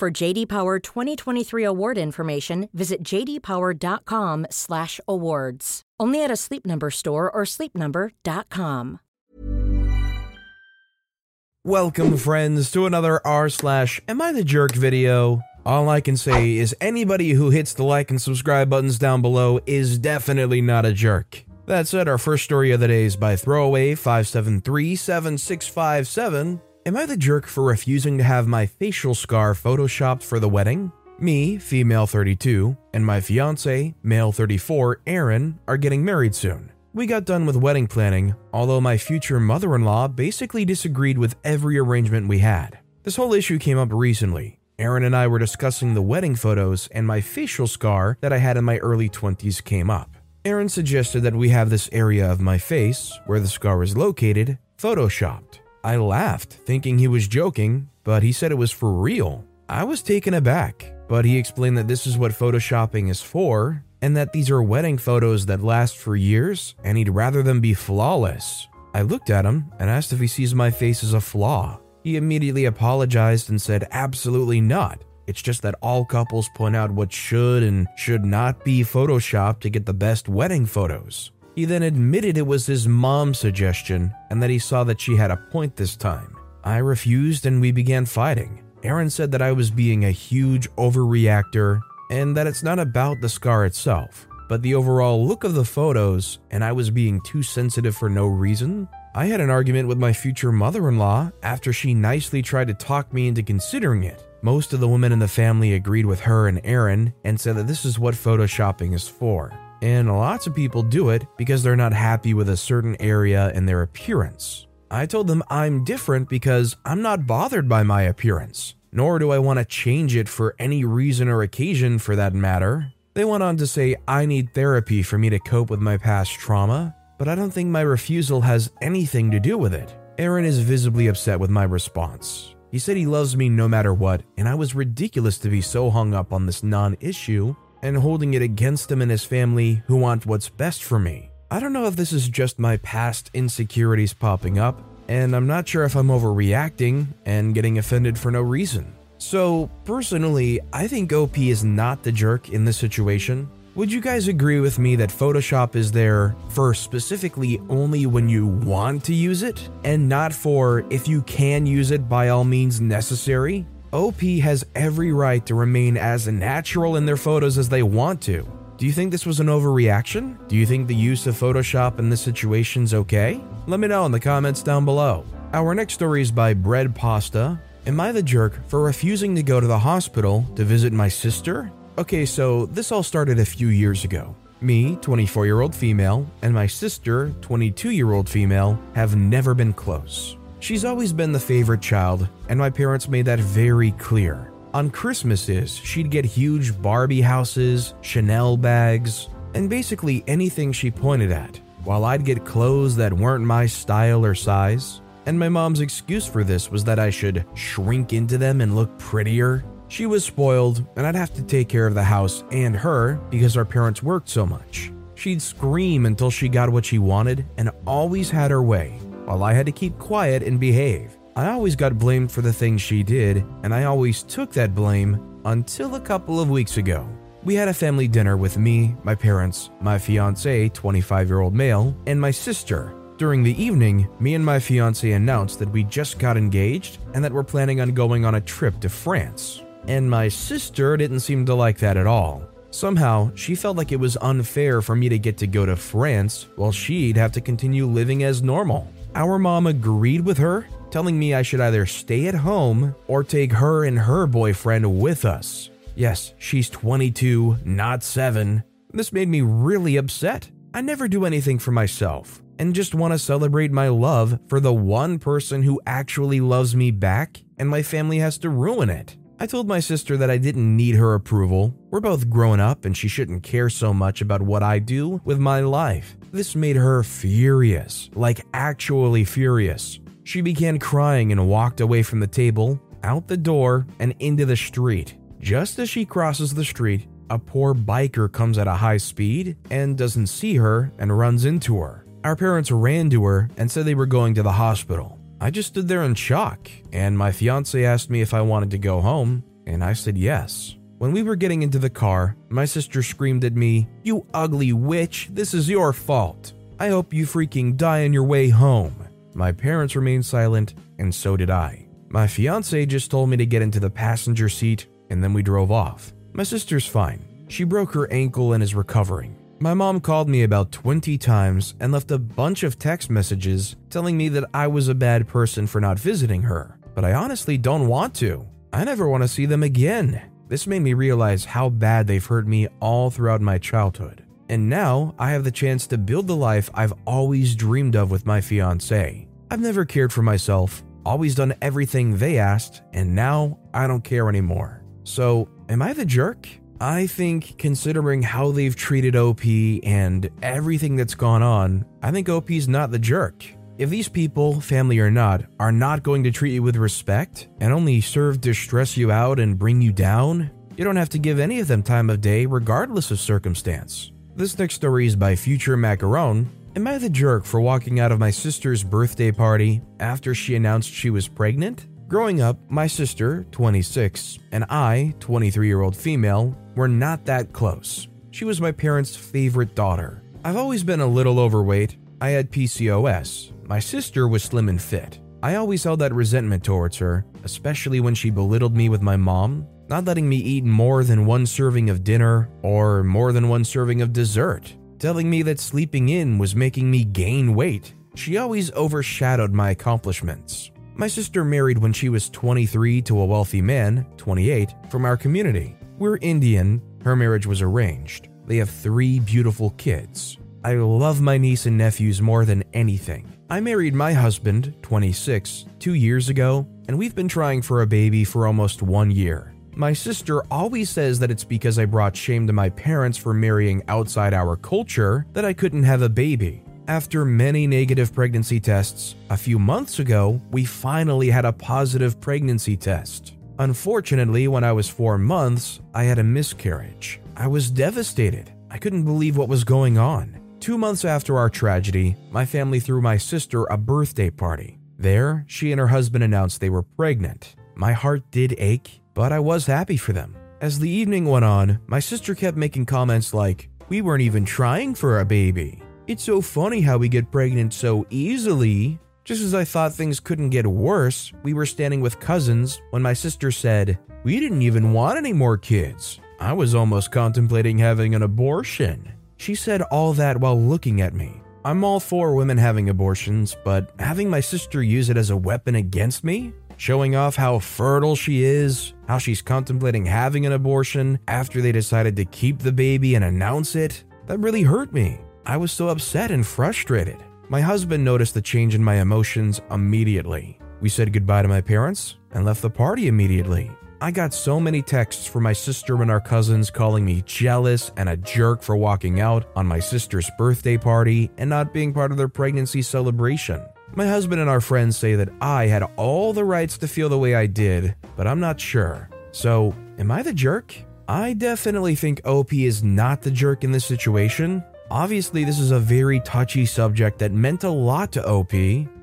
For JD Power 2023 award information, visit jdpower.com/awards. Only at a Sleep Number store or sleepnumber.com. Welcome, friends, to another r slash Am I the Jerk video. All I can say is anybody who hits the like and subscribe buttons down below is definitely not a jerk. That said, our first story of the day is by Throwaway57376657. Am I the jerk for refusing to have my facial scar photoshopped for the wedding? Me, female 32, and my fiance, male 34, Aaron, are getting married soon. We got done with wedding planning, although my future mother in law basically disagreed with every arrangement we had. This whole issue came up recently. Aaron and I were discussing the wedding photos, and my facial scar that I had in my early 20s came up. Aaron suggested that we have this area of my face, where the scar is located, photoshopped. I laughed, thinking he was joking, but he said it was for real. I was taken aback, but he explained that this is what photoshopping is for, and that these are wedding photos that last for years, and he'd rather them be flawless. I looked at him and asked if he sees my face as a flaw. He immediately apologized and said, absolutely not. It's just that all couples point out what should and should not be photoshopped to get the best wedding photos. He then admitted it was his mom's suggestion and that he saw that she had a point this time. I refused and we began fighting. Aaron said that I was being a huge overreactor and that it's not about the scar itself, but the overall look of the photos, and I was being too sensitive for no reason. I had an argument with my future mother in law after she nicely tried to talk me into considering it. Most of the women in the family agreed with her and Aaron and said that this is what photoshopping is for. And lots of people do it because they're not happy with a certain area and their appearance. I told them I'm different because I'm not bothered by my appearance, nor do I want to change it for any reason or occasion for that matter. They went on to say I need therapy for me to cope with my past trauma, but I don't think my refusal has anything to do with it. Aaron is visibly upset with my response. He said he loves me no matter what, and I was ridiculous to be so hung up on this non issue and holding it against him and his family who want what's best for me. I don't know if this is just my past insecurities popping up, and I'm not sure if I'm overreacting and getting offended for no reason. So, personally, I think OP is not the jerk in this situation. Would you guys agree with me that Photoshop is there for specifically only when you want to use it, and not for if you can use it by all means necessary? OP has every right to remain as natural in their photos as they want to. Do you think this was an overreaction? Do you think the use of Photoshop in this situation is okay? Let me know in the comments down below. Our next story is by Bread Pasta. Am I the jerk for refusing to go to the hospital to visit my sister? Okay, so this all started a few years ago. Me, 24 year old female, and my sister, 22 year old female, have never been close. She's always been the favorite child, and my parents made that very clear. On Christmases, she'd get huge Barbie houses, Chanel bags, and basically anything she pointed at, while I'd get clothes that weren't my style or size. And my mom's excuse for this was that I should shrink into them and look prettier. She was spoiled, and I'd have to take care of the house and her because our parents worked so much. She'd scream until she got what she wanted and always had her way while I had to keep quiet and behave. I always got blamed for the things she did, and I always took that blame until a couple of weeks ago. We had a family dinner with me, my parents, my fiance, 25 year old male, and my sister. During the evening, me and my fiance announced that we just got engaged and that we're planning on going on a trip to France. And my sister didn't seem to like that at all. Somehow, she felt like it was unfair for me to get to go to France while she'd have to continue living as normal. Our mom agreed with her, telling me I should either stay at home or take her and her boyfriend with us. Yes, she's 22, not 7. This made me really upset. I never do anything for myself and just want to celebrate my love for the one person who actually loves me back, and my family has to ruin it. I told my sister that I didn't need her approval. We're both grown up and she shouldn't care so much about what I do with my life. This made her furious, like actually furious. She began crying and walked away from the table, out the door, and into the street. Just as she crosses the street, a poor biker comes at a high speed and doesn't see her and runs into her. Our parents ran to her and said they were going to the hospital. I just stood there in shock, and my fiance asked me if I wanted to go home, and I said yes. When we were getting into the car, my sister screamed at me, You ugly witch, this is your fault. I hope you freaking die on your way home. My parents remained silent, and so did I. My fiance just told me to get into the passenger seat, and then we drove off. My sister's fine. She broke her ankle and is recovering. My mom called me about 20 times and left a bunch of text messages telling me that I was a bad person for not visiting her, but I honestly don't want to. I never want to see them again. This made me realize how bad they've hurt me all throughout my childhood. And now I have the chance to build the life I've always dreamed of with my fiance. I've never cared for myself, always done everything they asked, and now I don't care anymore. So, am I the jerk? I think, considering how they've treated OP and everything that's gone on, I think OP's not the jerk. If these people, family or not, are not going to treat you with respect and only serve to stress you out and bring you down, you don't have to give any of them time of day regardless of circumstance. This next story is by Future Macaron. Am I the jerk for walking out of my sister's birthday party after she announced she was pregnant? Growing up, my sister, 26, and I, 23 year old female, were not that close. She was my parents' favorite daughter. I've always been a little overweight. I had PCOS. My sister was slim and fit. I always held that resentment towards her, especially when she belittled me with my mom, not letting me eat more than one serving of dinner or more than one serving of dessert, telling me that sleeping in was making me gain weight. She always overshadowed my accomplishments. My sister married when she was 23 to a wealthy man, 28, from our community. We're Indian, her marriage was arranged. They have three beautiful kids. I love my niece and nephews more than anything. I married my husband, 26, two years ago, and we've been trying for a baby for almost one year. My sister always says that it's because I brought shame to my parents for marrying outside our culture that I couldn't have a baby. After many negative pregnancy tests, a few months ago, we finally had a positive pregnancy test. Unfortunately, when I was four months, I had a miscarriage. I was devastated. I couldn't believe what was going on. Two months after our tragedy, my family threw my sister a birthday party. There, she and her husband announced they were pregnant. My heart did ache, but I was happy for them. As the evening went on, my sister kept making comments like, We weren't even trying for a baby. It's so funny how we get pregnant so easily. Just as I thought things couldn't get worse, we were standing with cousins when my sister said, We didn't even want any more kids. I was almost contemplating having an abortion. She said all that while looking at me. I'm all for women having abortions, but having my sister use it as a weapon against me? Showing off how fertile she is, how she's contemplating having an abortion after they decided to keep the baby and announce it? That really hurt me. I was so upset and frustrated. My husband noticed the change in my emotions immediately. We said goodbye to my parents and left the party immediately. I got so many texts from my sister and our cousins calling me jealous and a jerk for walking out on my sister's birthday party and not being part of their pregnancy celebration. My husband and our friends say that I had all the rights to feel the way I did, but I'm not sure. So, am I the jerk? I definitely think OP is not the jerk in this situation. Obviously, this is a very touchy subject that meant a lot to OP,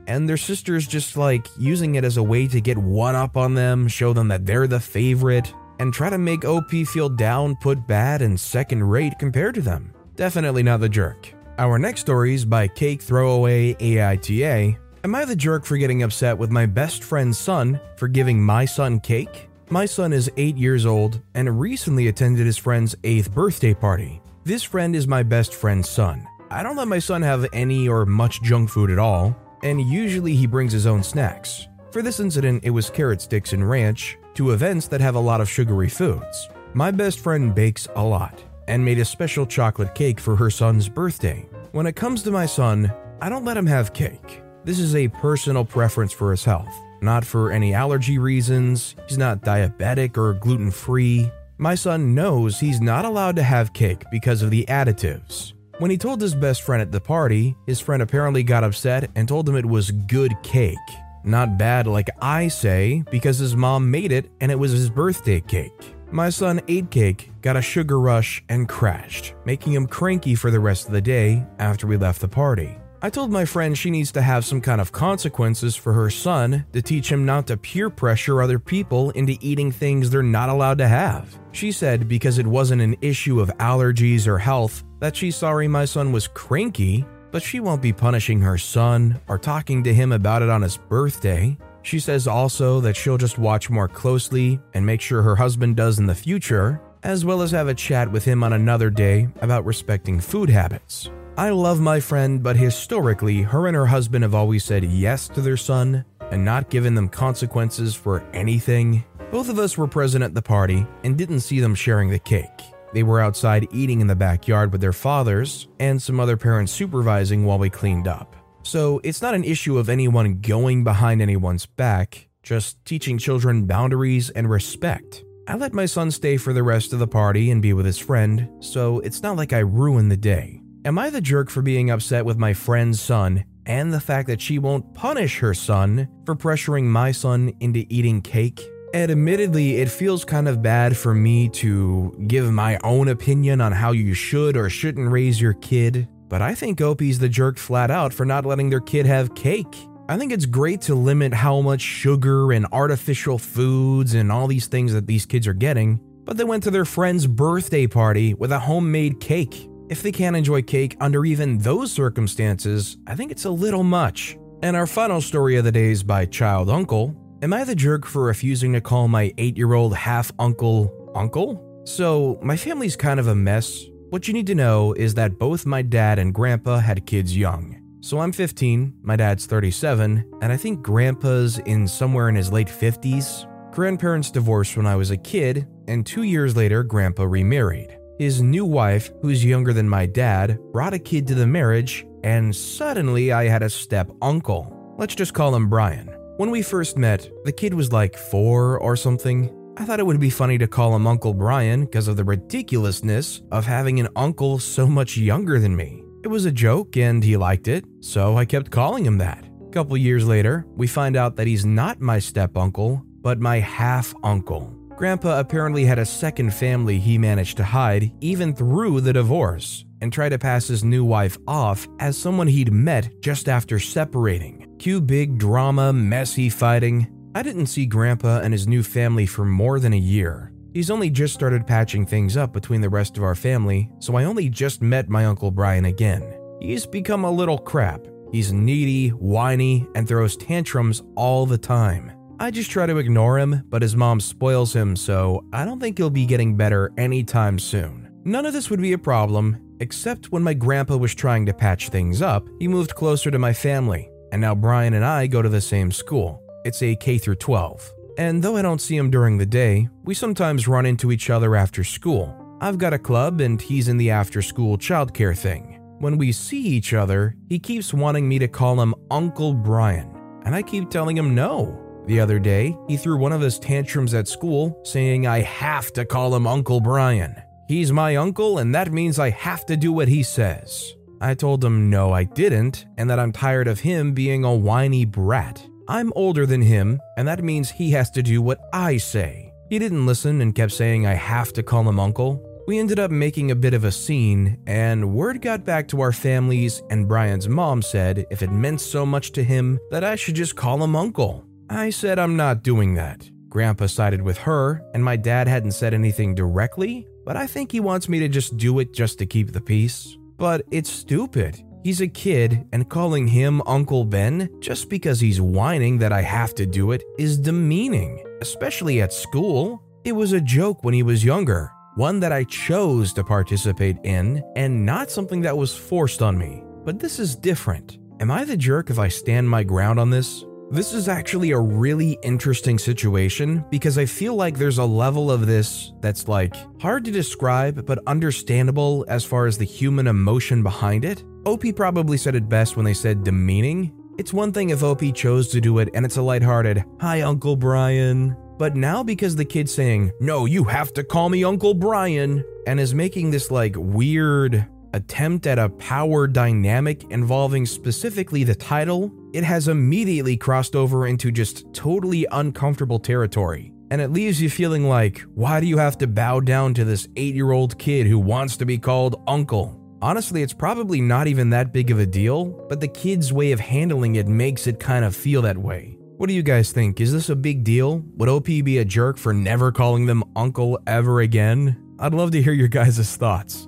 and their sister's just like using it as a way to get one up on them, show them that they're the favorite, and try to make OP feel down, put bad, and second rate compared to them. Definitely not the jerk. Our next story is by Cake Throwaway AITA. Am I the jerk for getting upset with my best friend's son for giving my son cake? My son is 8 years old and recently attended his friend's 8th birthday party. This friend is my best friend's son. I don't let my son have any or much junk food at all, and usually he brings his own snacks. For this incident, it was carrot sticks and ranch, to events that have a lot of sugary foods. My best friend bakes a lot and made a special chocolate cake for her son's birthday. When it comes to my son, I don't let him have cake. This is a personal preference for his health. not for any allergy reasons, he's not diabetic or gluten free. My son knows he's not allowed to have cake because of the additives. When he told his best friend at the party, his friend apparently got upset and told him it was good cake. Not bad, like I say, because his mom made it and it was his birthday cake. My son ate cake, got a sugar rush, and crashed, making him cranky for the rest of the day after we left the party. I told my friend she needs to have some kind of consequences for her son to teach him not to peer pressure other people into eating things they're not allowed to have. She said because it wasn't an issue of allergies or health that she's sorry my son was cranky, but she won't be punishing her son or talking to him about it on his birthday. She says also that she'll just watch more closely and make sure her husband does in the future, as well as have a chat with him on another day about respecting food habits. I love my friend, but historically, her and her husband have always said yes to their son and not given them consequences for anything. Both of us were present at the party and didn't see them sharing the cake. They were outside eating in the backyard with their fathers and some other parents supervising while we cleaned up. So it's not an issue of anyone going behind anyone's back, just teaching children boundaries and respect. I let my son stay for the rest of the party and be with his friend, so it's not like I ruined the day. Am I the jerk for being upset with my friend's son and the fact that she won't punish her son for pressuring my son into eating cake? And admittedly, it feels kind of bad for me to give my own opinion on how you should or shouldn't raise your kid, but I think OP's the jerk flat out for not letting their kid have cake. I think it's great to limit how much sugar and artificial foods and all these things that these kids are getting, but they went to their friend's birthday party with a homemade cake. If they can't enjoy cake under even those circumstances, I think it's a little much. And our final story of the day is by Child Uncle. Am I the jerk for refusing to call my 8 year old half uncle uncle? So, my family's kind of a mess, what you need to know is that both my dad and grandpa had kids young. So I'm 15, my dad's 37, and I think grandpa's in somewhere in his late 50s. Grandparents divorced when I was a kid, and two years later, grandpa remarried. His new wife, who's younger than my dad, brought a kid to the marriage, and suddenly I had a step uncle. Let's just call him Brian. When we first met, the kid was like four or something, I thought it would be funny to call him Uncle Brian because of the ridiculousness of having an uncle so much younger than me. It was a joke and he liked it, so I kept calling him that. A couple years later, we find out that he's not my step uncle, but my half uncle. Grandpa apparently had a second family he managed to hide even through the divorce and tried to pass his new wife off as someone he'd met just after separating. Cue big drama, messy fighting, I didn't see Grandpa and his new family for more than a year. He's only just started patching things up between the rest of our family, so I only just met my Uncle Brian again. He's become a little crap. He's needy, whiny, and throws tantrums all the time. I just try to ignore him, but his mom spoils him, so I don't think he'll be getting better anytime soon. None of this would be a problem, except when my grandpa was trying to patch things up, he moved closer to my family, and now Brian and I go to the same school. It's a K through 12. And though I don't see him during the day, we sometimes run into each other after school. I've got a club and he's in the after school childcare thing. When we see each other, he keeps wanting me to call him Uncle Brian, and I keep telling him no. The other day, he threw one of his tantrums at school, saying I have to call him Uncle Brian. He's my uncle, and that means I have to do what he says. I told him no, I didn't, and that I'm tired of him being a whiny brat. I'm older than him, and that means he has to do what I say. He didn't listen and kept saying I have to call him uncle. We ended up making a bit of a scene, and word got back to our families, and Brian's mom said if it meant so much to him that I should just call him uncle. I said I'm not doing that. Grandpa sided with her, and my dad hadn't said anything directly, but I think he wants me to just do it just to keep the peace. But it's stupid. He's a kid, and calling him Uncle Ben just because he's whining that I have to do it is demeaning, especially at school. It was a joke when he was younger, one that I chose to participate in, and not something that was forced on me. But this is different. Am I the jerk if I stand my ground on this? This is actually a really interesting situation because I feel like there's a level of this that's like hard to describe but understandable as far as the human emotion behind it. OP probably said it best when they said demeaning. It's one thing if OP chose to do it and it's a lighthearted, Hi, Uncle Brian. But now, because the kid's saying, No, you have to call me Uncle Brian, and is making this like weird attempt at a power dynamic involving specifically the title, it has immediately crossed over into just totally uncomfortable territory. And it leaves you feeling like, why do you have to bow down to this eight year old kid who wants to be called uncle? Honestly, it's probably not even that big of a deal, but the kid's way of handling it makes it kind of feel that way. What do you guys think? Is this a big deal? Would OP be a jerk for never calling them uncle ever again? I'd love to hear your guys' thoughts.